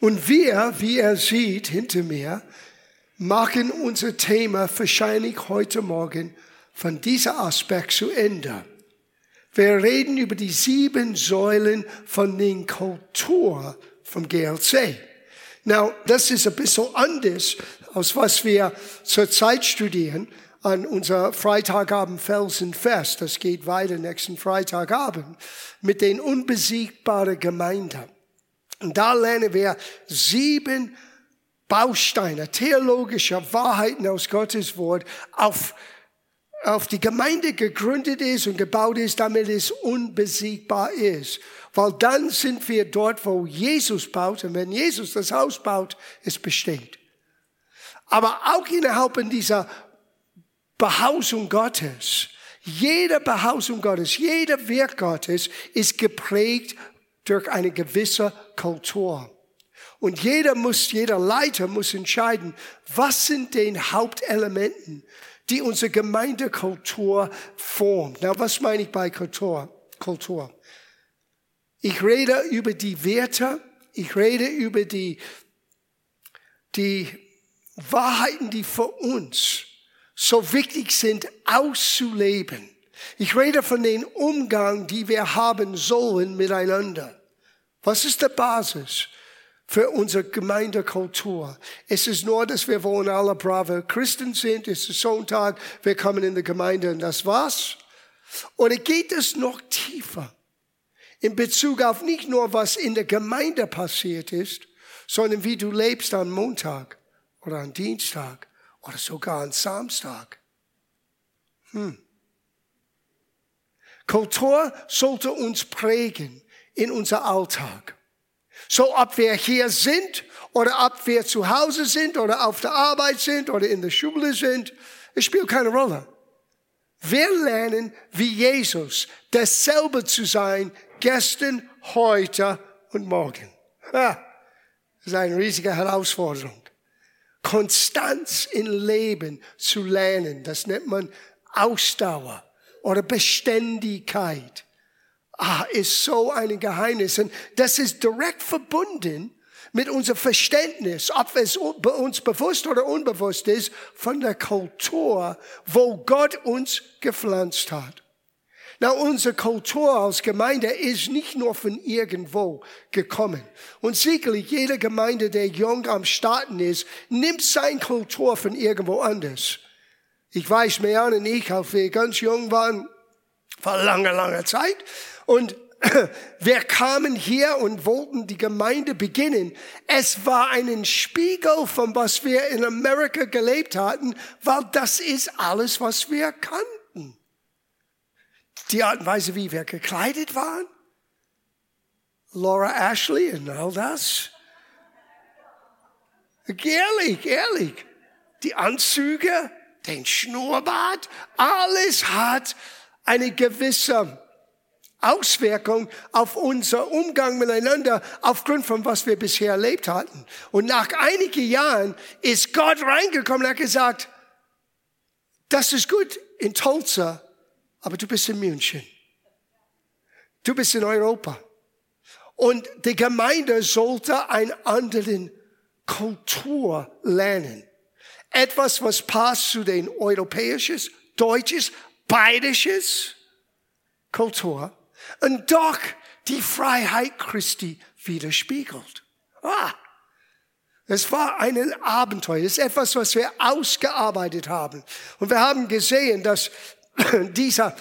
Und wir, wie er sieht hinter mir, machen unser Thema wahrscheinlich heute Morgen von dieser Aspekt zu Ende. Wir reden über die sieben Säulen von den Kultur vom GLC. Now, das ist ein bisschen anders, als was wir zurzeit studieren an unser Freitagabend Felsenfest. Das geht weiter nächsten Freitagabend mit den unbesiegbaren Gemeinden. Und da lernen wir sieben Bausteine, theologische Wahrheiten aus Gottes Wort auf, auf die Gemeinde gegründet ist und gebaut ist, damit es unbesiegbar ist. Weil dann sind wir dort, wo Jesus baut. Und wenn Jesus das Haus baut, es besteht. Aber auch innerhalb dieser Behausung Gottes, jede Behausung Gottes, jeder Werk Gottes ist geprägt durch eine gewisse Kultur. Und jeder muss, jeder Leiter muss entscheiden, was sind den Hauptelementen, die unsere Gemeindekultur formt. Na, was meine ich bei Kultur? Kultur. Ich rede über die Werte, ich rede über die, die Wahrheiten, die für uns so wichtig sind, auszuleben. Ich rede von dem Umgang, die wir haben sollen miteinander. Was ist die Basis für unsere Gemeindekultur? Es ist nur, dass wir wollen alle brave Christen sind. Es ist Sonntag, wir kommen in die Gemeinde und das war's. Oder geht es noch tiefer? In Bezug auf nicht nur, was in der Gemeinde passiert ist, sondern wie du lebst am Montag oder am Dienstag oder sogar am Samstag. Hm. Kultur sollte uns prägen in unser Alltag. So ob wir hier sind oder ob wir zu Hause sind oder auf der Arbeit sind oder in der Schule sind, es spielt keine Rolle. Wir lernen wie Jesus dasselbe zu sein, gestern, heute und morgen. Ha, das ist eine riesige Herausforderung. Konstanz im Leben zu lernen, das nennt man Ausdauer oder Beständigkeit. Ah, ist so ein Geheimnis. Und das ist direkt verbunden mit unserem Verständnis, ob es uns bewusst oder unbewusst ist, von der Kultur, wo Gott uns gepflanzt hat. Na, unsere Kultur als Gemeinde ist nicht nur von irgendwo gekommen. Und sicherlich jede Gemeinde, der jung am Starten ist, nimmt seine Kultur von irgendwo anders. Ich weiß, Mejan und ich, als wir ganz jung waren, vor langer, langer Zeit, und wir kamen hier und wollten die Gemeinde beginnen. Es war ein Spiegel von was wir in Amerika gelebt hatten, weil das ist alles, was wir kannten die Art und Weise, wie wir gekleidet waren. Laura Ashley und all das. Ehrlich, ehrlich. Die Anzüge, den Schnurrbart, alles hat eine gewisse Auswirkung auf unser Umgang miteinander aufgrund von was wir bisher erlebt hatten. Und nach einigen Jahren ist Gott reingekommen und hat gesagt, das ist gut in Tulsa, aber du bist in München. Du bist in Europa. Und die Gemeinde sollte einen anderen Kultur lernen. Etwas, was passt zu den europäisches, deutsches, bayerisches Kultur und doch die Freiheit Christi widerspiegelt. Ah, es war ein Abenteuer. Es ist etwas, was wir ausgearbeitet haben. Und wir haben gesehen, dass dieser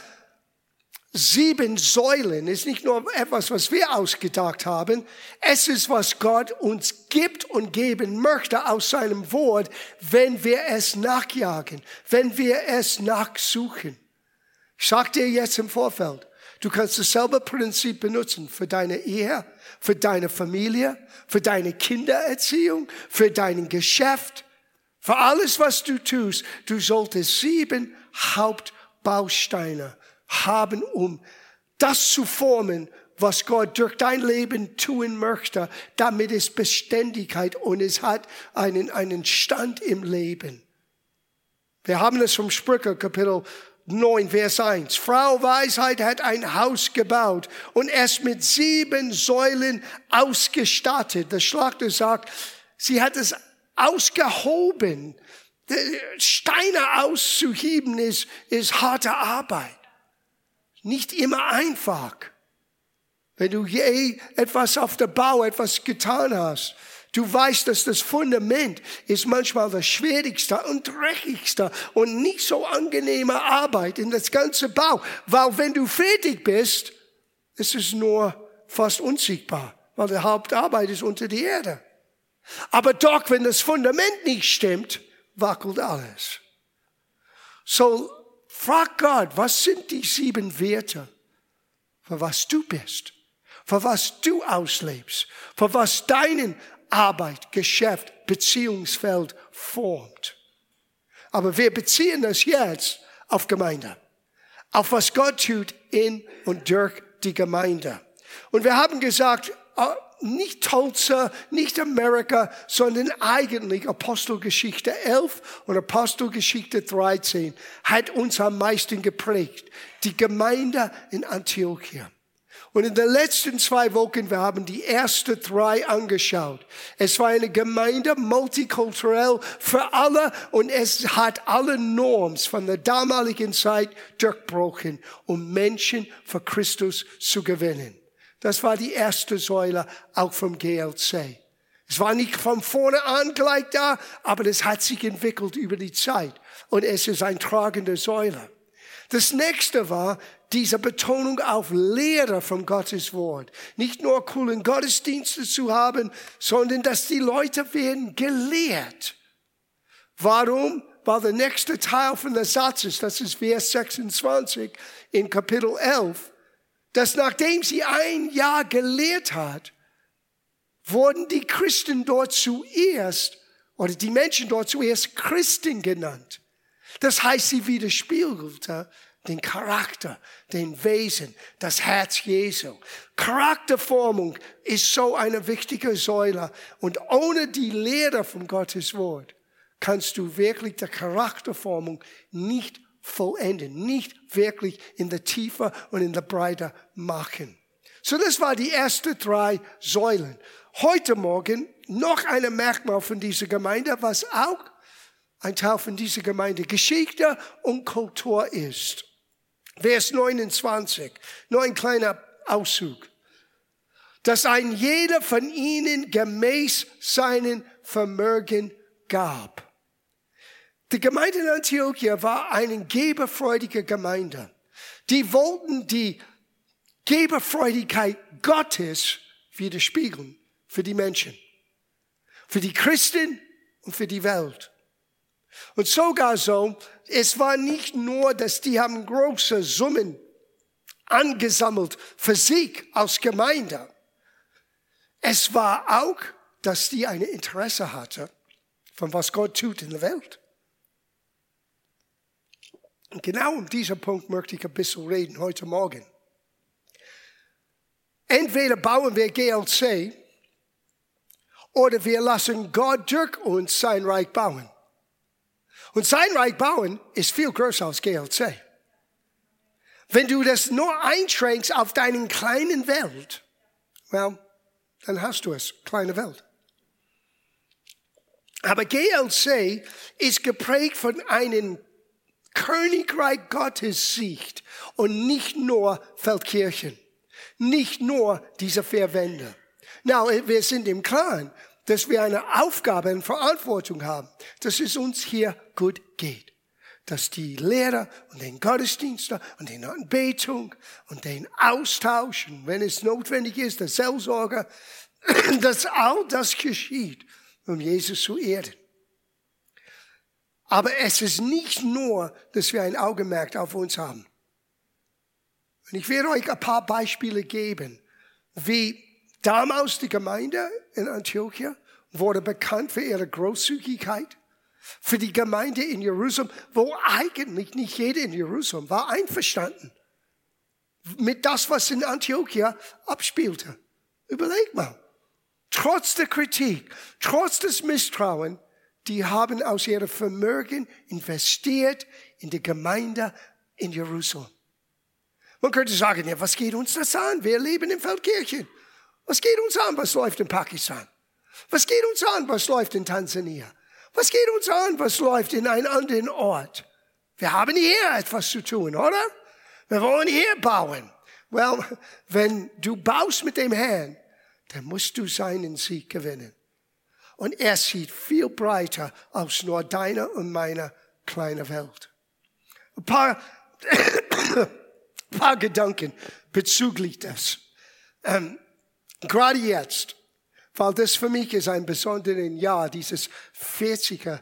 sieben Säulen ist nicht nur etwas, was wir ausgedacht haben. Es ist, was Gott uns gibt und geben möchte aus seinem Wort, wenn wir es nachjagen, wenn wir es nachsuchen. Ich sag dir jetzt im Vorfeld, du kannst dasselbe Prinzip benutzen für deine Ehe, für deine Familie, für deine Kindererziehung, für dein Geschäft, für alles, was du tust. Du solltest sieben Haupt Bausteine haben, um das zu formen, was Gott durch dein Leben tun möchte, damit es Beständigkeit und es hat einen, einen Stand im Leben. Wir haben es vom Sprüche Kapitel 9, Vers 1. Frau Weisheit hat ein Haus gebaut und es mit sieben Säulen ausgestattet. Der Schlachter sagt, sie hat es ausgehoben. Steine auszuheben ist, ist harte Arbeit. Nicht immer einfach. Wenn du je etwas auf der Bau, etwas getan hast, du weißt, dass das Fundament ist manchmal das schwierigste und dreckigste und nicht so angenehme Arbeit in das ganze Bau. Weil wenn du fertig bist, ist es nur fast unsichtbar, weil die Hauptarbeit ist unter die Erde. Aber doch, wenn das Fundament nicht stimmt, wackelt alles. So, frag Gott, was sind die sieben Werte, für was du bist, für was du auslebst, für was deinen Arbeit, Geschäft, Beziehungsfeld formt. Aber wir beziehen das jetzt auf Gemeinde, auf was Gott tut in und durch die Gemeinde. Und wir haben gesagt, äh, nicht Tulsa, nicht Amerika, sondern eigentlich Apostelgeschichte 11 und Apostelgeschichte 13 hat uns am meisten geprägt. Die Gemeinde in Antiochia. Und in den letzten zwei Wochen, wir haben die ersten drei angeschaut. Es war eine Gemeinde multikulturell für alle und es hat alle Norms von der damaligen Zeit durchbrochen, um Menschen für Christus zu gewinnen. Das war die erste Säule auch vom GLC. Es war nicht von vorne an gleich da, aber das hat sich entwickelt über die Zeit. Und es ist ein tragende Säule. Das nächste war diese Betonung auf Lehre von Gottes Wort. Nicht nur coolen Gottesdienste zu haben, sondern dass die Leute werden gelehrt. Warum? Weil der nächste Teil von der Satz ist, das ist Vers 26 in Kapitel 11, dass nachdem sie ein Jahr gelehrt hat, wurden die Christen dort zuerst, oder die Menschen dort zuerst Christen genannt. Das heißt, sie widerspiegelte den Charakter, den Wesen, das Herz Jesu. Charakterformung ist so eine wichtige Säule. Und ohne die Lehre von Gottes Wort kannst du wirklich die Charakterformung nicht vollenden, nicht wirklich in der Tiefe und in der Breite machen. So, das war die erste drei Säulen. Heute Morgen noch ein Merkmal von dieser Gemeinde, was auch ein Teil von dieser Gemeinde Geschichte und Kultur ist. Vers 29, nur ein kleiner Auszug. Dass ein jeder von ihnen gemäß seinen Vermögen gab. Die Gemeinde in Antiochia war eine geberfreudige Gemeinde. Die wollten die Geberfreudigkeit Gottes widerspiegeln für die Menschen, für die Christen und für die Welt. Und sogar so, es war nicht nur, dass die haben große Summen angesammelt für sich als Gemeinde. Es war auch, dass die ein Interesse hatte von was Gott tut in der Welt. Und genau um diesen Punkt möchte ich ein bisschen reden heute Morgen. Entweder bauen wir GLC oder wir lassen Gott durch uns sein Reich bauen. Und sein Reich bauen ist viel größer als GLC. Wenn du das nur einschränkst auf deinen kleinen Welt, well, dann hast du es, kleine Welt. Aber GLC ist geprägt von einem Königreich Gottes Sicht und nicht nur Feldkirchen, nicht nur diese vier Wände. Now, wir sind im Klaren, dass wir eine Aufgabe, eine Verantwortung haben, dass es uns hier gut geht. Dass die Lehrer und den Gottesdienste und die Anbetung und den Austausch, und wenn es notwendig ist, der Seelsorge, dass all das geschieht, um Jesus zu erden. Aber es ist nicht nur, dass wir ein Augenmerk auf uns haben. Und ich werde euch ein paar Beispiele geben, wie damals die Gemeinde in Antiochia wurde bekannt für ihre Großzügigkeit, für die Gemeinde in Jerusalem, wo eigentlich nicht jeder in Jerusalem war einverstanden mit das, was in Antiochia abspielte. Überleg mal. Trotz der Kritik, trotz des Misstrauen, die haben aus ihrem Vermögen investiert in die Gemeinde in Jerusalem. Man könnte sagen, ja, was geht uns das an? Wir leben in Feldkirchen. Was geht uns an, was läuft in Pakistan? Was geht uns an, was läuft in Tansania? Was geht uns an, was läuft in einem anderen Ort? Wir haben hier etwas zu tun, oder? Wir wollen hier bauen. Well, wenn du baust mit dem Herrn, dann musst du seinen Sieg gewinnen. Und er sieht viel breiter als nur deine und meine kleine Welt. Ein paar, ein paar Gedanken bezüglich des. Ähm, gerade jetzt, weil das für mich ist ein besonderes Jahr, dieses 40er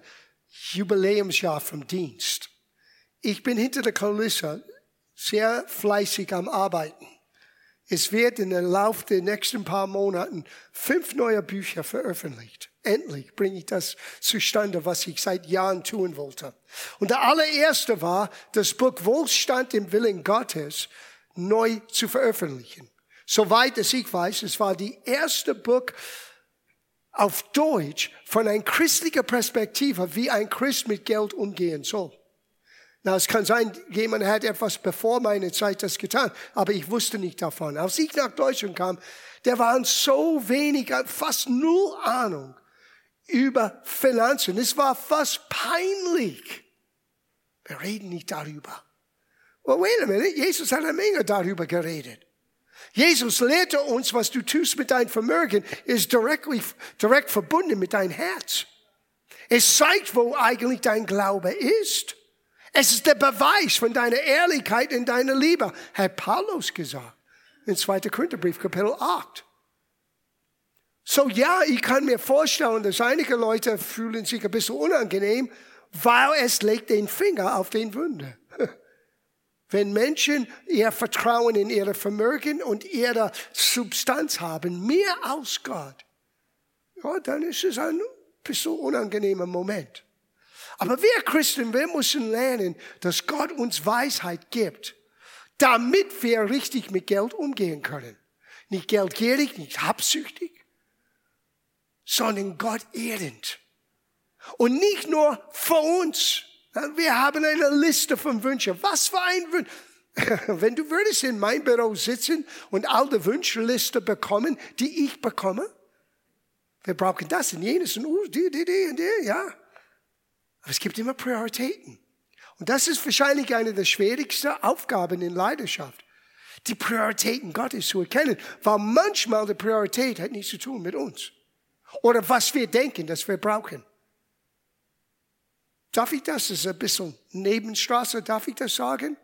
Jubiläumsjahr vom Dienst. Ich bin hinter der Kulisse sehr fleißig am Arbeiten. Es wird in der Lauf der nächsten paar Monaten fünf neue Bücher veröffentlicht. Endlich bringe ich das zustande, was ich seit Jahren tun wollte. Und der allererste war, das Buch Wohlstand im Willen Gottes neu zu veröffentlichen. Soweit es ich weiß, es war die erste Buch auf Deutsch von einer christlichen Perspektive, wie ein Christ mit Geld umgehen soll. Na, es kann sein, jemand hat etwas bevor meine Zeit das getan, aber ich wusste nicht davon. Als ich nach Deutschland kam, der waren so wenig, fast null Ahnung über Finanzen. Es war fast peinlich. Wir reden nicht darüber. Well, wait a minute. Jesus hat eine Menge darüber geredet. Jesus lehrte uns, was du tust mit deinem Vermögen, ist direkt, direkt verbunden mit deinem Herz. Es zeigt, wo eigentlich dein Glaube ist. Es ist der Beweis von deiner Ehrlichkeit und deiner Liebe, hat Paulus gesagt. In 2. Korintherbrief, Kapitel 8. So ja, ich kann mir vorstellen, dass einige Leute fühlen sich ein bisschen unangenehm, weil es legt den Finger auf den Wunder. Wenn Menschen ihr Vertrauen in ihre Vermögen und ihre Substanz haben, mehr als Gott, ja, dann ist es ein bisschen unangenehmer Moment. Aber wir Christen, wir müssen lernen, dass Gott uns Weisheit gibt, damit wir richtig mit Geld umgehen können. Nicht geldgierig, nicht habsüchtig, sondern Gott ehrend. Und nicht nur für uns. Wir haben eine Liste von Wünschen. Was für ein Wunsch. Wenn du würdest in mein Büro sitzen und all die Wunschliste bekommen, die ich bekomme, wir brauchen das und jenes und uh, die, die, die und die, ja. Aber es gibt immer Prioritäten. Und das ist wahrscheinlich eine der schwierigsten Aufgaben in Leidenschaft. Die Prioritäten Gottes zu erkennen. Weil manchmal die Priorität hat nichts zu tun mit uns. Oder was wir denken, dass wir brauchen. Darf ich das? Das ist ein bisschen Nebenstraße. Darf ich das sagen?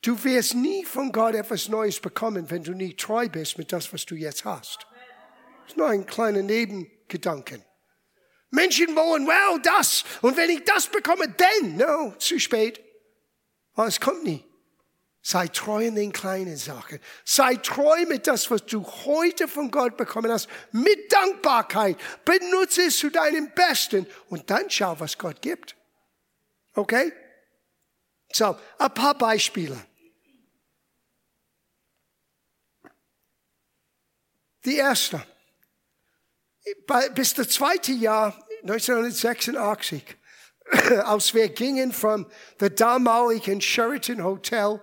Du wirst nie von Gott etwas Neues bekommen, wenn du nie treu bist mit das, was du jetzt hast. Das ist nur ein kleiner Nebengedanken. Menschen wollen, wow, das. Und wenn ich das bekomme, dann, no, zu spät. Aber es kommt nie. Sei treu in den kleinen Sachen. Sei treu mit das, was du heute von Gott bekommen hast. Mit Dankbarkeit. Benutze es zu deinem Besten. Und dann schau, was Gott gibt. Okay? So, ein paar Beispiele. Die erste. Bis das zweite Jahr 1986, als wir gingen der damaligen Sheraton Hotel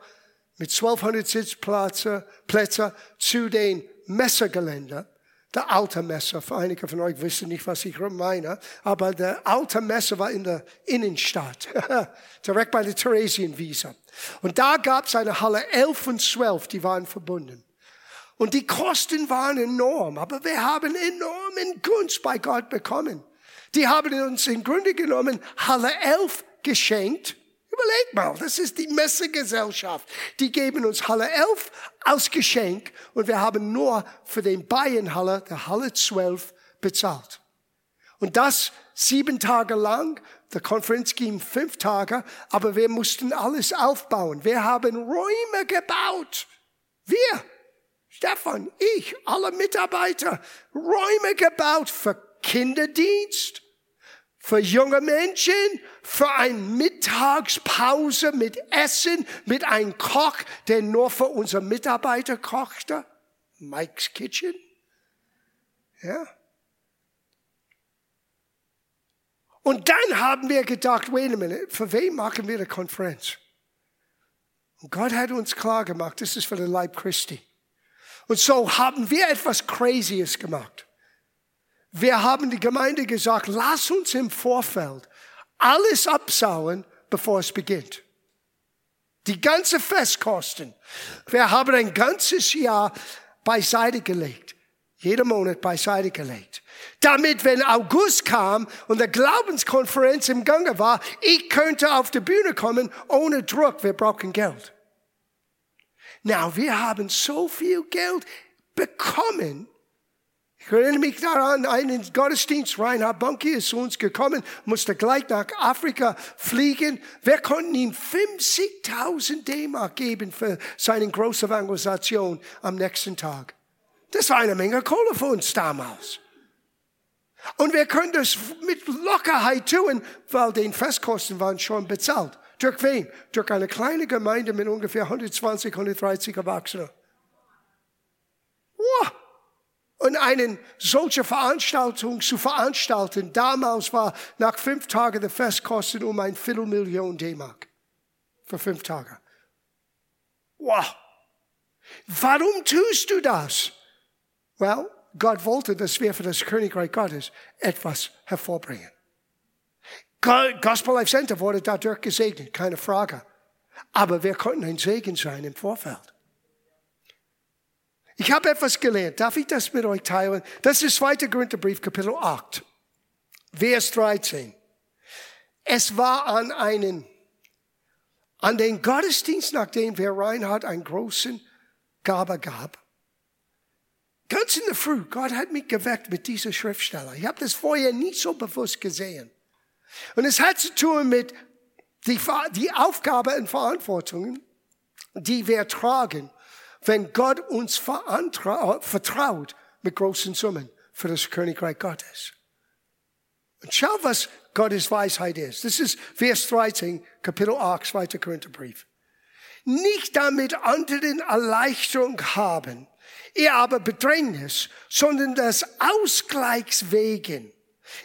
mit 1200 Sitzplätze Plätze zu den Messegelände. Der alte Messe, für einige von euch wissen nicht, was ich meine, aber der alte Messe war in der Innenstadt, direkt bei der Theresienwiese. Und da gab es eine Halle 11 und 12, die waren verbunden. Und die Kosten waren enorm, aber wir haben enormen Gunst bei Gott bekommen. Die haben uns im Grunde genommen Halle 11 geschenkt Überleg mal, das ist die Messegesellschaft. Die geben uns Halle 11 als Geschenk und wir haben nur für den Bayernhalle, der Halle 12, bezahlt. Und das sieben Tage lang. Die Konferenz ging fünf Tage, aber wir mussten alles aufbauen. Wir haben Räume gebaut. Wir, Stefan, ich, alle Mitarbeiter, Räume gebaut für Kinderdienst, für junge Menschen, für eine Mittagspause mit Essen, mit einem Koch, der nur für unsere Mitarbeiter kochte. Mike's Kitchen. Ja. Und dann haben wir gedacht, wait a minute, für wen machen wir eine Konferenz? Und Gott hat uns klar gemacht, das ist für den Leib Christi. Und so haben wir etwas Crazyes gemacht. Wir haben die Gemeinde gesagt, lass uns im Vorfeld alles absauen, bevor es beginnt. Die ganze Festkosten. Wir haben ein ganzes Jahr beiseite gelegt. Jeder Monat beiseite gelegt. Damit, wenn August kam und der Glaubenskonferenz im Gange war, ich könnte auf die Bühne kommen ohne Druck. Wir brauchen Geld. Now, wir haben so viel Geld bekommen, ich erinnere mich daran, einen Gottesdienst, Reinhard Bunke ist zu uns gekommen, musste gleich nach Afrika fliegen. Wir konnten ihm 50.000 D-Mark geben für seine große Evangelisation am nächsten Tag. Das war eine Menge Kohle für uns damals. Und wir können das mit Lockerheit tun, weil die Festkosten waren schon bezahlt. Durch wen? Durch eine kleine Gemeinde mit ungefähr 120, 130 Erwachsenen. Wow und eine solche Veranstaltung zu veranstalten, damals war nach fünf Tagen der Festkosten um ein Viertelmillion D-Mark. Für fünf Tage. Wow. Warum tust du das? Well, Gott wollte, dass wir für das Königreich Gottes etwas hervorbringen. Gospel Life Center wurde dadurch gesegnet, keine Frage. Aber wir konnten ein Segen sein im Vorfeld. Ich habe etwas gelernt. Darf ich das mit euch teilen? Das ist 2. Korintherbrief, Kapitel 8, Vers 13. Es war an einen, an den Gottesdienst, nachdem wir Reinhard einen großen Gabe gab. Ganz in der Früh, Gott hat mich geweckt mit dieser Schriftsteller. Ich habe das vorher nie so bewusst gesehen. Und es hat zu tun mit die, die Aufgabe und Verantwortungen, die wir tragen wenn Gott uns vertraut mit großen Summen für das Königreich Gottes. Und schau, was Gottes Weisheit ist. Das ist Vers 13, Kapitel 8, 2. Korintherbrief. Nicht damit anderen Erleichterung haben, ihr aber Bedrängnis, sondern das Ausgleichs wegen.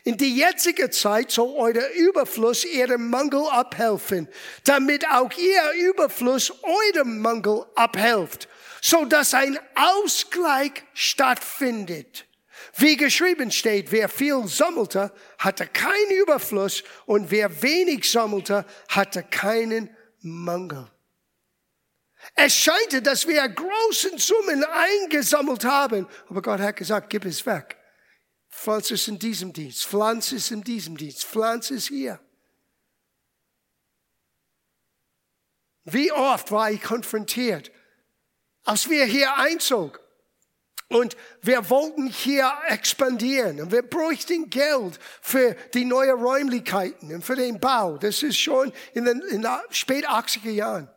In die jetzige Zeit soll euer Überfluss ihrem Mangel abhelfen, damit auch ihr Überfluss eurem Mangel abhelft so dass ein Ausgleich stattfindet. Wie geschrieben steht, wer viel sammelte, hatte keinen Überfluss und wer wenig sammelte, hatte keinen Mangel. Es scheint, dass wir großen Summen eingesammelt haben, aber Gott hat gesagt, gib es weg. Pflanze es in diesem Dienst, pflanze es in diesem Dienst, pflanze es hier. Wie oft war ich konfrontiert als wir hier einzogen. Und wir wollten hier expandieren und wir bräuchten Geld für die neuen Räumlichkeiten und für den Bau. Das ist schon in den, in den spät 80er Jahren.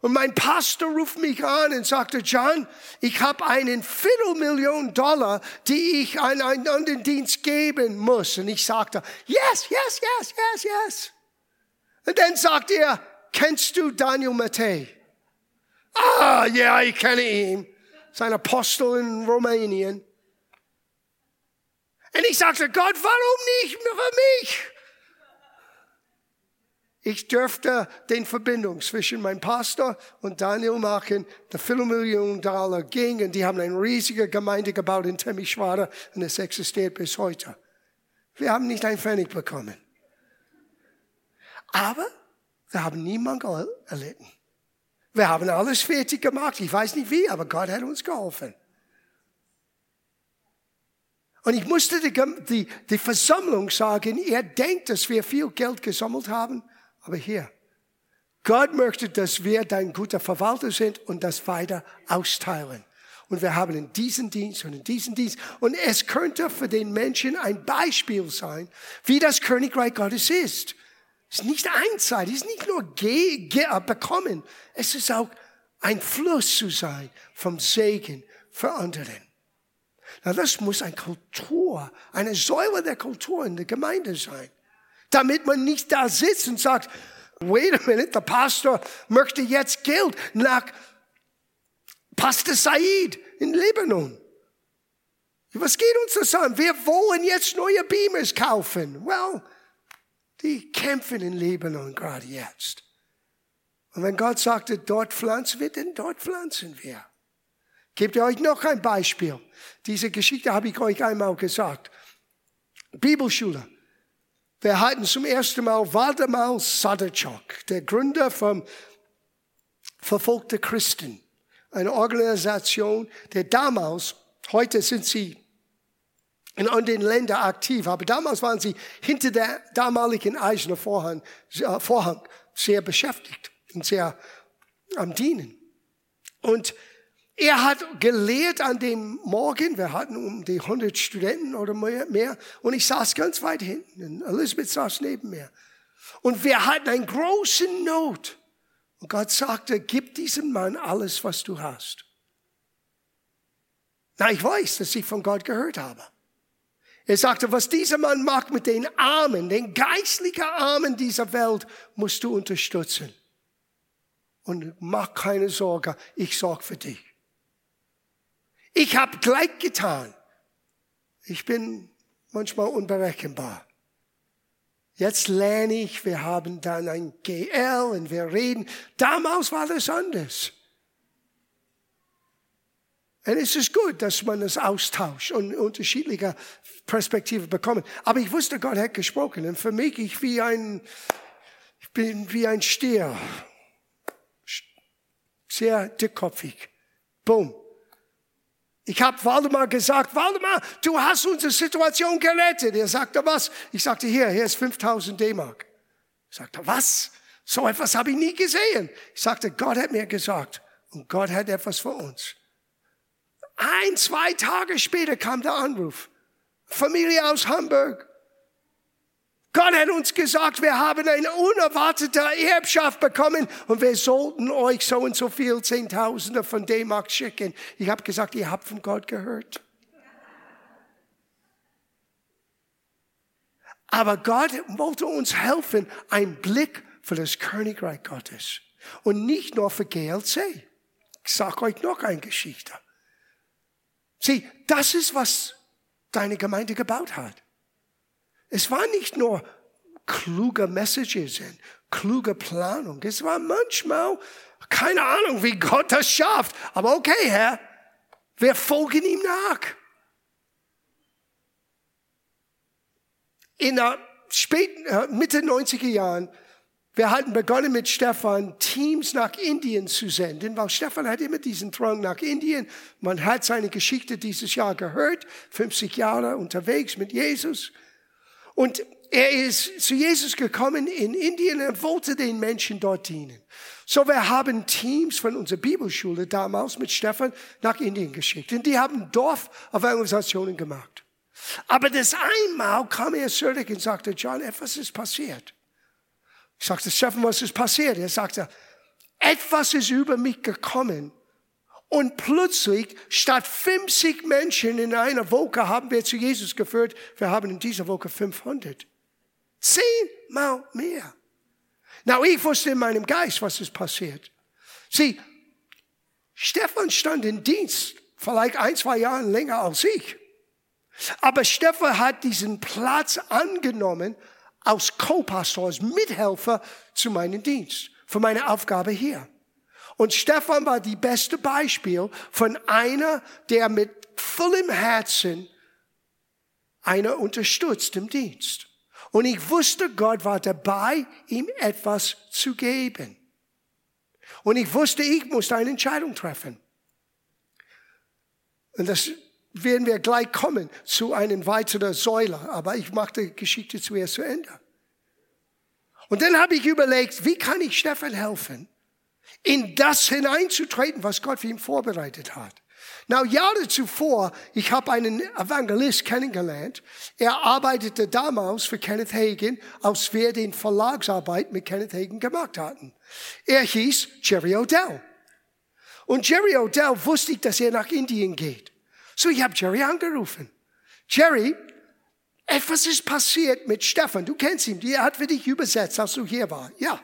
Und mein Pastor ruft mich an und sagte, John, ich habe einen Viertelmillion Dollar, die ich an einen anderen Dienst geben muss. Und ich sagte, yes, yes, yes, yes, yes. Und dann sagt er, kennst du Daniel Mattei? Ah, ja, ich kenne ihn. Sein Apostel in Rumänien. Und ich sagte, Gott, warum nicht für mich? Ich dürfte den Verbindung zwischen meinem Pastor und Daniel machen. Der Viertelmillion Dollar ging und die haben eine riesige Gemeinde gebaut in Temischwara und es existiert bis heute. Wir haben nicht ein Pfennig bekommen. Aber wir haben niemanden erlitten. Wir haben alles fertig gemacht. Ich weiß nicht wie, aber Gott hat uns geholfen. Und ich musste die, die, die Versammlung sagen, ihr denkt, dass wir viel Geld gesammelt haben, aber hier, Gott möchte, dass wir dein guter Verwalter sind und das weiter austeilen. Und wir haben in diesem Dienst und in diesem Dienst. Und es könnte für den Menschen ein Beispiel sein, wie das Königreich Gottes ist. Es ist nicht einseitig, es ist nicht nur ge, ge, äh, bekommen, es ist auch ein Fluss zu sein vom Segen für andere. Na, das muss eine Kultur, eine Säule der Kultur in der Gemeinde sein. Damit man nicht da sitzt und sagt, wait a minute, der Pastor möchte jetzt Geld nach Pastor Said in Libanon. Was geht uns das an? Wir wollen jetzt neue Beamers kaufen. Well, die kämpfen in Libanon gerade jetzt. Und wenn Gott sagte, dort pflanzen wir, dann dort pflanzen wir. Gebt ihr euch noch ein Beispiel. Diese Geschichte habe ich euch einmal gesagt. Bibelschule. Wir hatten zum ersten Mal Waldemar Sadachok, der Gründer von Verfolgte Christen. Eine Organisation, der damals, heute sind sie in anderen Ländern aktiv, aber damals waren sie hinter der damaligen eisernen Vorhang, äh, Vorhang sehr beschäftigt und sehr am Dienen. Und er hat gelehrt an dem Morgen, wir hatten um die 100 Studenten oder mehr, und ich saß ganz weit hinten, und Elisabeth saß neben mir. Und wir hatten eine große Not. Und Gott sagte, gib diesem Mann alles, was du hast. Na, ich weiß, dass ich von Gott gehört habe. Er sagte, was dieser Mann macht mit den Armen, den geistlichen Armen dieser Welt, musst du unterstützen. Und mach keine Sorge, ich sorge für dich. Ich habe gleich getan. Ich bin manchmal unberechenbar. Jetzt lerne ich, wir haben dann ein GL und wir reden. Damals war das anders. Und es ist gut, dass man das austauscht und unterschiedliche Perspektiven bekommt. Aber ich wusste, Gott hat gesprochen. Und für mich, ich wie ein, ich bin wie ein Stier. Sehr dickkopfig. Boom. Ich habe Waldemar gesagt, Waldemar, du hast unsere Situation gerettet. Er sagte, was? Ich sagte, hier, hier ist 5000 D-Mark. Ich sagte, was? So etwas habe ich nie gesehen. Ich sagte, Gott hat mir gesagt und Gott hat etwas für uns. Ein, zwei Tage später kam der Anruf. Familie aus Hamburg. Gott hat uns gesagt, wir haben eine unerwartete Erbschaft bekommen und wir sollten euch so und so viel Zehntausende von D-Mark schicken. Ich habe gesagt, ihr habt von Gott gehört. Aber Gott wollte uns helfen, einen Blick für das Königreich Gottes. Und nicht nur für GLC. Ich sage euch noch eine Geschichte. Sieh, das ist, was deine Gemeinde gebaut hat. Es war nicht nur kluge Messages und kluge Planung. Es war manchmal keine Ahnung, wie Gott das schafft. Aber okay, Herr, wir folgen ihm nach. In der späten, äh, Mitte 90er Jahren, wir hatten begonnen mit Stefan, Teams nach Indien zu senden, weil Stefan hat immer diesen Drang nach Indien. Man hat seine Geschichte dieses Jahr gehört, 50 Jahre unterwegs mit Jesus. Und er ist zu Jesus gekommen in Indien und wollte den Menschen dort dienen. So, wir haben Teams von unserer Bibelschule damals mit Stefan nach Indien geschickt. Und die haben Dorforganisationen gemacht. Aber das einmal kam er zurück und sagte, John, etwas ist passiert. Ich sagte, Stefan, was ist passiert? Er sagte, etwas ist über mich gekommen, und plötzlich, statt 50 Menschen in einer Woche haben wir zu Jesus geführt, wir haben in dieser Woche 500. Zehnmal mehr. Na, ich wusste in meinem Geist, was ist passiert. Sieh, Stefan stand in Dienst, vielleicht ein, zwei Jahre länger als ich. Aber Stefan hat diesen Platz angenommen als Co-Pastor, als Mithelfer zu meinem Dienst, für meine Aufgabe hier. Und Stefan war die beste Beispiel von einer, der mit vollem Herzen einer unterstützt im Dienst. Und ich wusste, Gott war dabei, ihm etwas zu geben. Und ich wusste, ich musste eine Entscheidung treffen. Und das werden wir gleich kommen zu einer weiteren Säule. Aber ich mache die Geschichte zuerst zu Ende. Und dann habe ich überlegt, wie kann ich Stefan helfen? in das hineinzutreten, was Gott für ihn vorbereitet hat. Now, Jahre zuvor, ich habe einen Evangelist kennengelernt. Er arbeitete damals für Kenneth Hagin, als wir den Verlagsarbeit mit Kenneth Hagin gemacht hatten. Er hieß Jerry Odell. Und Jerry Odell wusste ich, dass er nach Indien geht. So ich habe Jerry angerufen. Jerry, etwas ist passiert mit Stefan. Du kennst ihn. Er hat für dich übersetzt, als du hier war. Ja.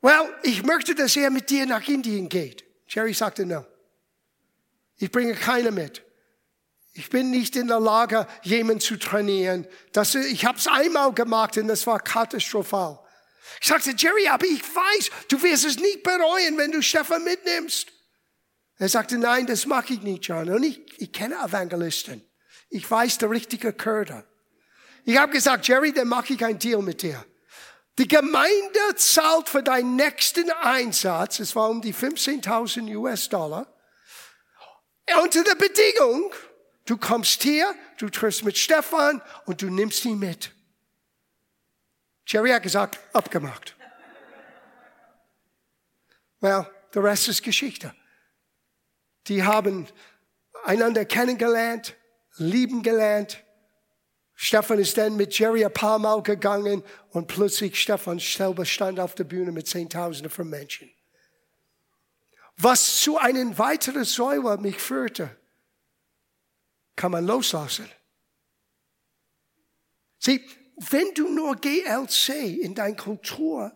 Well, ich möchte, dass er mit dir nach Indien geht. Jerry sagte, no. Ich bringe keine mit. Ich bin nicht in der Lage, jemanden zu trainieren. Das, ich habe es einmal gemacht und das war katastrophal. Ich sagte, Jerry, aber ich weiß, du wirst es nicht bereuen, wenn du Stefan mitnimmst. Er sagte, nein, das mache ich nicht, John. Und ich, ich kenne Evangelisten. Ich weiß der richtige Köder. Ich habe gesagt, Jerry, dann mache ich ein Deal mit dir. Die Gemeinde zahlt für deinen nächsten Einsatz, es war um die 15.000 US-Dollar, unter der Bedingung, du kommst hier, du triffst mit Stefan und du nimmst ihn mit. Jerry hat gesagt, abgemacht. Well, der Rest ist Geschichte. Die haben einander kennengelernt, lieben gelernt. Stefan ist dann mit Jerry ein paar Mal gegangen und plötzlich Stefan selber stand auf der Bühne mit Zehntausenden von Menschen. Was zu einer weiteren Säule mich führte, kann man loslassen. Sieh, wenn du nur GLC in deiner Kultur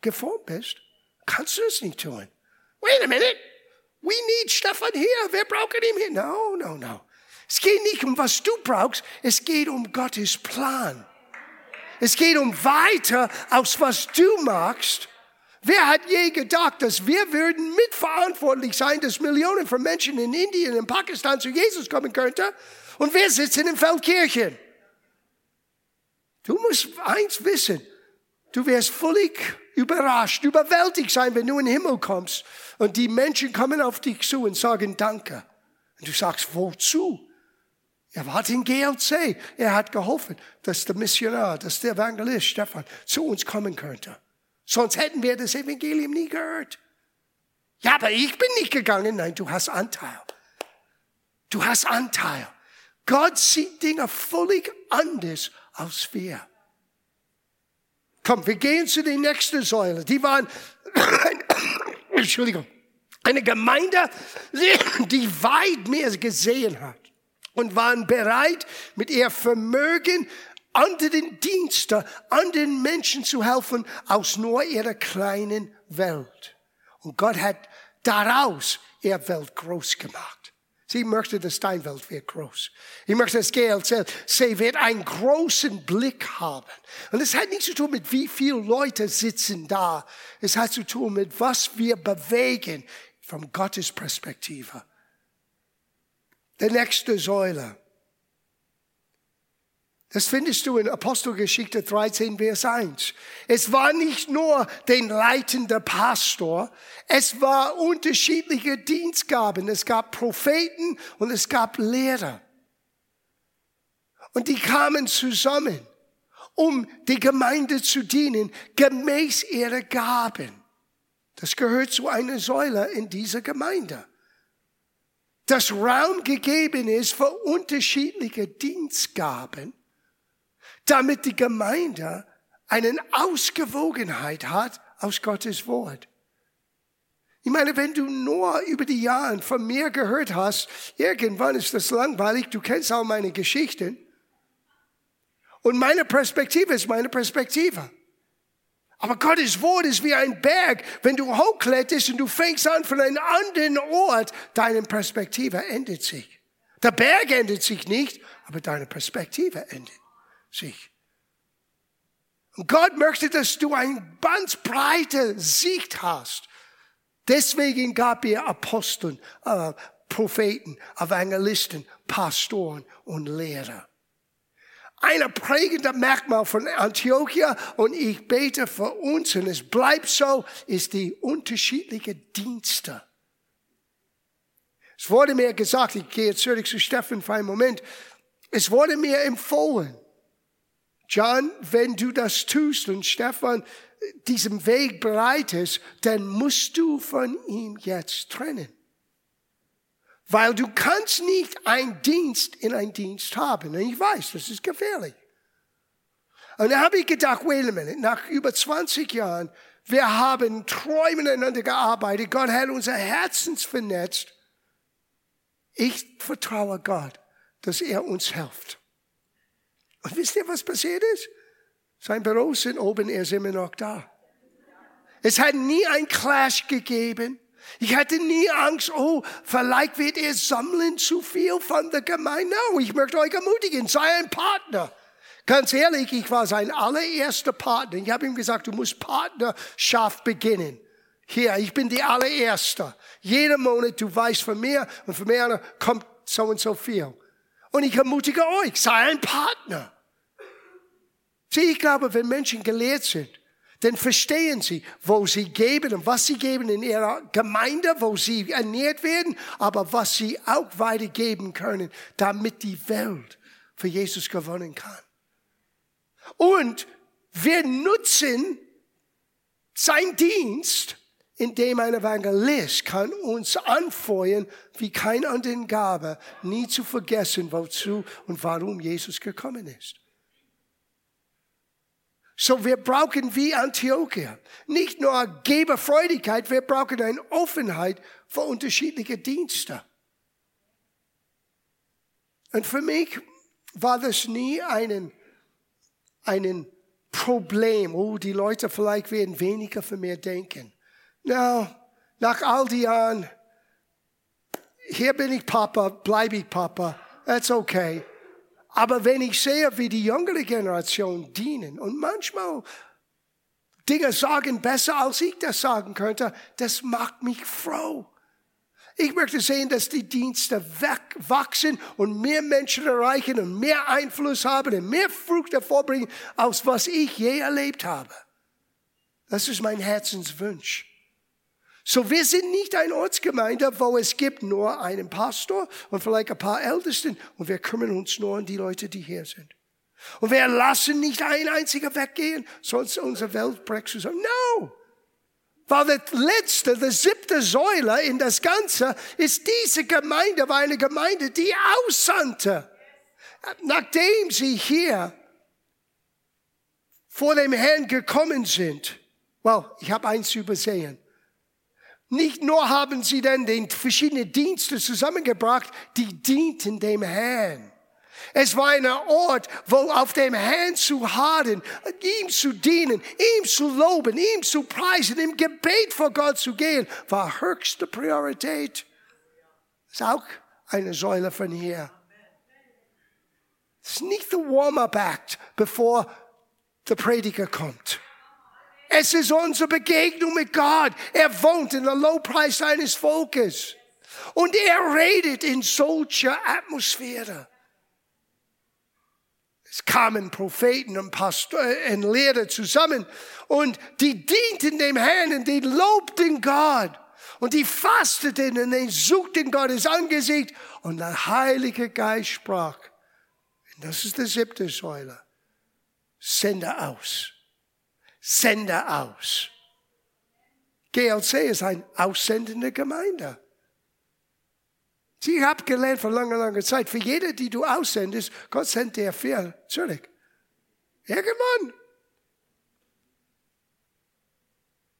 geformt bist, kannst du es nicht tun. Wait a minute. We need Stefan hier. Wir brauchen ihn hier. No, no, no. Es geht nicht um, was du brauchst. Es geht um Gottes Plan. Es geht um weiter, aus was du magst. Wer hat je gedacht, dass wir würden mitverantwortlich sein, dass Millionen von Menschen in Indien, in Pakistan zu Jesus kommen könnten? Und wir sitzen in Feldkirchen. Du musst eins wissen. Du wirst völlig überrascht, überwältigt sein, wenn du in den Himmel kommst und die Menschen kommen auf dich zu und sagen Danke. Und du sagst, wozu? Er war in GLC. Er hat geholfen, dass der Missionar, dass der Evangelist Stefan zu uns kommen könnte. Sonst hätten wir das Evangelium nie gehört. Ja, aber ich bin nicht gegangen. Nein, du hast Anteil. Du hast Anteil. Gott sieht Dinge völlig anders als wir. Komm, wir gehen zu der nächsten Säule. Die waren, Entschuldigung, eine Gemeinde, die weit mehr gesehen hat und waren bereit, mit ihr Vermögen an den Diensten, an den Menschen zu helfen, aus nur ihrer kleinen Welt. Und Gott hat daraus ihre Welt groß gemacht. Sie möchte, dass dein Welt wird groß. Ich möchte, dass sie wird einen großen Blick haben. Und es hat nichts zu tun mit, wie viele Leute sitzen da. Es hat zu tun mit, was wir bewegen von Gottes Perspektive. Die nächste Säule. Das findest du in Apostelgeschichte 13, Vers 1. Es war nicht nur den leitenden Pastor, es war unterschiedliche Dienstgaben. Es gab Propheten und es gab Lehrer. Und die kamen zusammen, um die Gemeinde zu dienen, gemäß ihrer Gaben. Das gehört zu einer Säule in dieser Gemeinde. Dass Raum gegeben ist für unterschiedliche Dienstgaben damit die Gemeinde eine Ausgewogenheit hat aus Gottes Wort. Ich meine, wenn du nur über die Jahre von mir gehört hast, irgendwann ist das langweilig, du kennst auch meine Geschichten. Und meine Perspektive ist meine Perspektive. Aber Gottes Wort ist wie ein Berg. Wenn du hochkletterst und du fängst an von einem anderen Ort, deine Perspektive endet sich. Der Berg endet sich nicht, aber deine Perspektive endet sich. Und Gott möchte, dass du eine ganz breite Sicht hast. Deswegen gab er Aposteln, äh, Propheten, Evangelisten, Pastoren und Lehrer. Ein prägender Merkmal von Antiochia und ich bete für uns und es bleibt so, ist die unterschiedliche Dienste. Es wurde mir gesagt, ich gehe zurück zu Steffen für einen Moment, es wurde mir empfohlen, John, wenn du das tust und Stefan diesem Weg bereitest, dann musst du von ihm jetzt trennen. Weil du kannst nicht ein Dienst in ein Dienst haben. Und ich weiß, das ist gefährlich. Und da habe ich gedacht, wait a minute, nach über 20 Jahren, wir haben treu miteinander gearbeitet, Gott hat unser Herzens vernetzt. Ich vertraue Gott, dass er uns hilft. Und wisst ihr, was passiert ist? Sein Büro sind oben, er ist immer noch da. Es hat nie ein Clash gegeben. Ich hatte nie Angst, oh, vielleicht wird er sammeln zu viel von der Gemeinde. No, ich möchte euch ermutigen, sei ein Partner. Ganz ehrlich, ich war sein allererster Partner. Ich habe ihm gesagt, du musst Partnerschaft beginnen. Hier, ich bin die allererste. Jeden Monat, du weißt von mir und von mir kommt so und so viel. Und ich ermutige euch, sei ein Partner. Sieh, ich glaube, wenn Menschen gelehrt sind, dann verstehen sie, wo sie geben und was sie geben in ihrer Gemeinde, wo sie ernährt werden, aber was sie auch weitergeben können, damit die Welt für Jesus gewonnen kann. Und wir nutzen sein Dienst, indem ein Evangelist kann uns anfeuern, wie kein anderen Gabe, nie zu vergessen, wozu und warum Jesus gekommen ist. So wir brauchen wie Antiochia nicht nur Geberfreudigkeit, wir brauchen eine Offenheit für unterschiedliche Dienste. Und für mich war das nie ein, ein Problem, oh, die Leute vielleicht werden weniger für mir denken. No, nach all die Jahren, hier bin ich Papa, bleibe ich Papa, that's okay. Aber wenn ich sehe, wie die jüngere Generation dienen und manchmal Dinge sagen besser, als ich das sagen könnte, das macht mich froh. Ich möchte sehen, dass die Dienste wachsen und mehr Menschen erreichen und mehr Einfluss haben und mehr Frucht hervorbringen, als was ich je erlebt habe. Das ist mein Herzenswunsch. So, wir sind nicht eine Ortsgemeinde, wo es gibt nur einen Pastor und vielleicht ein paar Ältesten und wir kümmern uns nur um die Leute, die hier sind. Und wir lassen nicht ein einziger weggehen, sonst unsere Welt bricht zusammen. No! Weil der letzte, der siebte Säule in das Ganze ist diese Gemeinde, war eine Gemeinde, die aussandte. Nachdem sie hier vor dem Herrn gekommen sind. Well, ich habe eins übersehen. Nicht nur haben sie dann den verschiedenen Dienste zusammengebracht, die dienten dem Herrn. Es war ein Ort, wo auf dem Herrn zu harren, ihm zu dienen, ihm zu loben, ihm zu preisen, im Gebet vor Gott zu gehen, war höchste Priorität. Das ist auch eine Säule von hier. Es ist nicht der Warm-up-Act, bevor der Prediger kommt. Es ist unsere Begegnung mit Gott. Er wohnt in der Lowpreis seines Volkes. Und er redet in solcher Atmosphäre. Es kamen Propheten und Pastor, und Lehrer zusammen und die dienten dem Herrn und die lobten Gott. Und die fasteten und die suchten Gottes Angesicht und der Heilige Geist sprach. Und das ist die siebte Säule. Sende aus sende aus. GLC ist eine aussendende Gemeinde. Sie haben gelernt vor langer, langer Zeit, für jede, die du aussendest, Gott sendet dir viel zurück. Irgendwann.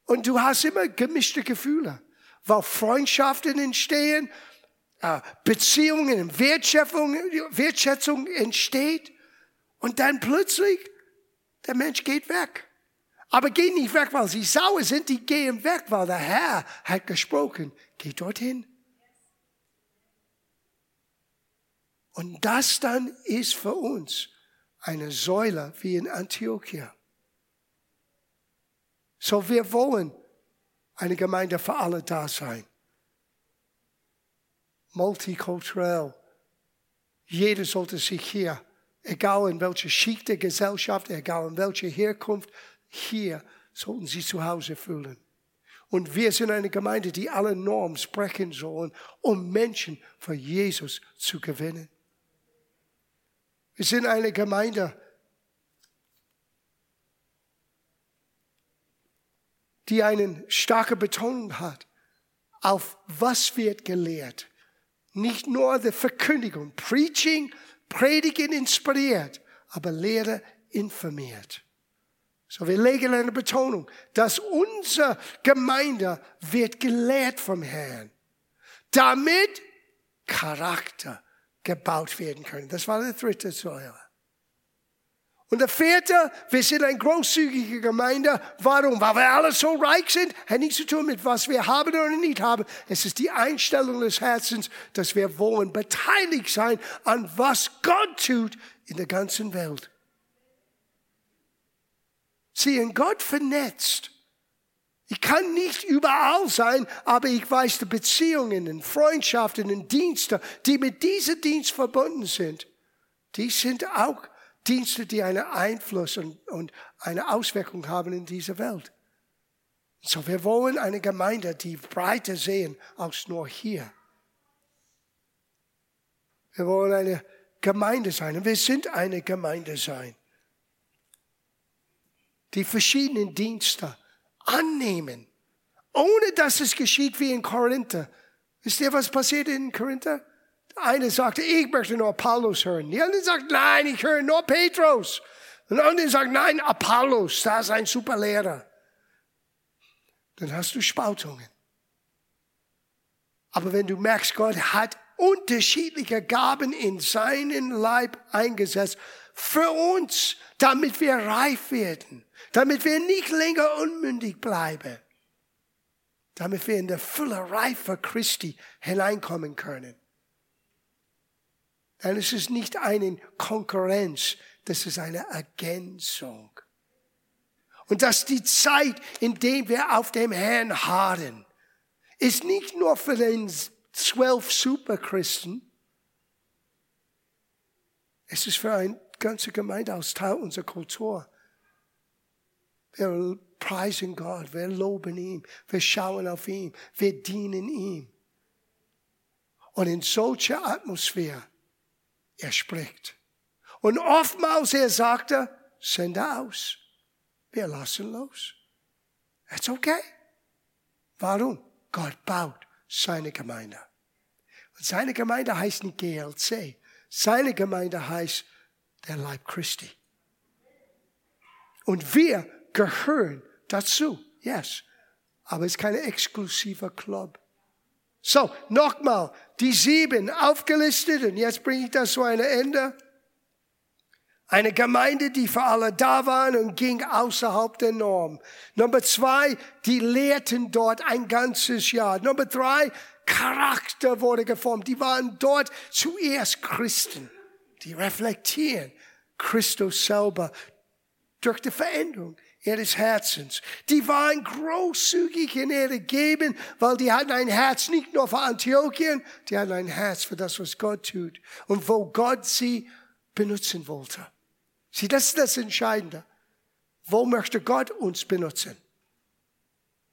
Und du hast immer gemischte Gefühle, weil Freundschaften entstehen, äh, Beziehungen, Wertschätzung, Wertschätzung entsteht und dann plötzlich der Mensch geht weg. Aber geh nicht weg, weil sie sauer sind. Die gehen weg, weil der Herr hat gesprochen. Geh dorthin. Und das dann ist für uns eine Säule wie in Antiochia. So wir wollen eine Gemeinde für alle da sein. Multikulturell. Jeder sollte sich hier, egal in welcher Schicht der Gesellschaft, egal in welcher Herkunft, hier sollten sie zu Hause fühlen. Und wir sind eine Gemeinde, die alle Normen sprechen sollen, um Menschen für Jesus zu gewinnen. Wir sind eine Gemeinde, die eine starke Betonung hat, auf was wird gelehrt. Nicht nur die Verkündigung, Preaching, Predigen inspiriert, aber Lehre informiert. So, wir legen eine Betonung, dass unsere Gemeinde wird gelehrt vom Herrn, damit Charakter gebaut werden können. Das war der dritte Säule. Und der vierte, wir sind eine großzügige Gemeinde. Warum? Weil wir alle so reich sind. Hat nichts zu tun mit was wir haben oder nicht haben. Es ist die Einstellung des Herzens, dass wir wollen beteiligt sein an was Gott tut in der ganzen Welt. Sie in Gott vernetzt. Ich kann nicht überall sein, aber ich weiß die Beziehungen, und Freundschaften und Dienste, die mit diesem Dienst verbunden sind, die sind auch Dienste, die einen Einfluss und, und eine Auswirkung haben in dieser Welt. So, wir wollen eine Gemeinde, die breiter sehen als nur hier. Wir wollen eine Gemeinde sein und wir sind eine Gemeinde sein, die verschiedenen Dienste annehmen, ohne dass es geschieht wie in Korinther. Wisst ihr, was passiert in Korinther? Eine sagte, ich möchte nur Apollos hören. Die andere sagt, nein, ich höre nur Petrus. Und der andere sagt, nein, Apollos, da ist ein super Lehrer. Dann hast du Spaltungen. Aber wenn du merkst, Gott hat unterschiedliche Gaben in seinen Leib eingesetzt, für uns, damit wir reif werden, damit wir nicht länger unmündig bleiben, damit wir in der Fülle Reife Christi hineinkommen können. Denn es ist nicht eine Konkurrenz, das ist eine Ergänzung. Und dass die Zeit, in der wir auf dem Herrn harren, ist nicht nur für den zwölf Superchristen, es ist für eine ganze Gemeinde als Teil unserer Kultur. Wir preisen Gott, wir loben ihn, wir schauen auf ihn, wir dienen ihm. Und in solcher Atmosphäre er spricht. Und oftmals er sagte, sende aus. Wir lassen los. It's okay. Warum? Gott baut seine Gemeinde. Und seine Gemeinde heißt nicht GLC. Seine Gemeinde heißt der Leib Christi. Und wir gehören dazu. Yes. Aber es ist kein exklusiver Club. So, nochmal, die sieben aufgelistet und jetzt bringe ich das zu einem Ende. Eine Gemeinde, die für alle da waren und ging außerhalb der Norm. Nummer zwei, die lehrten dort ein ganzes Jahr. Nummer drei, Charakter wurde geformt. Die waren dort zuerst Christen. Die reflektieren Christus selber durch die Veränderung ihres Herzens. Die waren großzügig in ihre Geben, weil die hatten ein Herz nicht nur für Antiochien, die hatten ein Herz für das, was Gott tut und wo Gott sie benutzen wollte. Sieh, das ist das Entscheidende. Wo möchte Gott uns benutzen?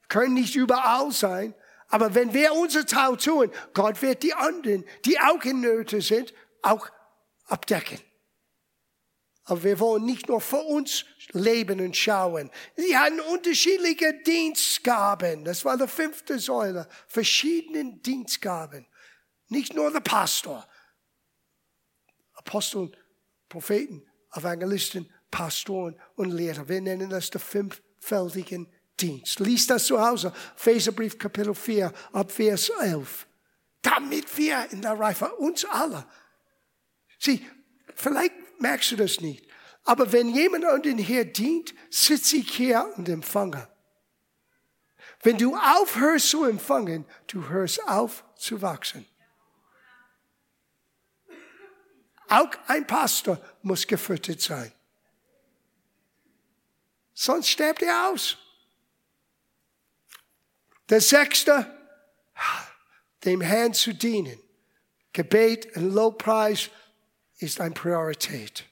Wir können nicht überall sein, aber wenn wir unser Teil tun, Gott wird die anderen, die auch in Nöte sind, auch abdecken. Aber wir wollen nicht nur für uns leben und schauen. Sie hatten unterschiedliche Dienstgaben. Das war die fünfte Säule. Verschiedene Dienstgaben. Nicht nur der Pastor. Apostel, Propheten, Evangelisten, Pastoren und Lehrer. Wir nennen das den fünffältigen Dienst. Lies das zu Hause. Epheserbrief Kapitel 4 ab Vers 11. Damit wir in der Reife, uns alle. Sieh, vielleicht merkst du das nicht. Aber wenn jemand an den Herr dient, sitze ich hier und empfange. Wenn du aufhörst zu empfangen, du hörst auf zu wachsen. Auch ein Pastor muss gefüttert sein. Sonst stirbt er aus. Der sechste, dem Herrn zu dienen. Gebet und Lobpreis ist eine Priorität.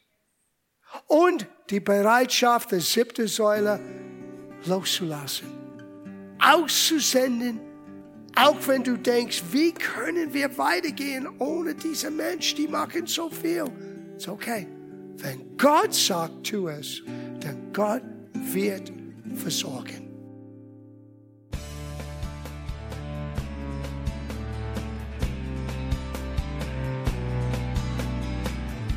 Und die Bereitschaft, der siebte Säule loszulassen. Auszusenden, auch wenn du denkst, wie können wir weitergehen ohne diese Mensch, die machen so viel. Ist okay. Wenn Gott sagt, tu es, dann Gott wird versorgen.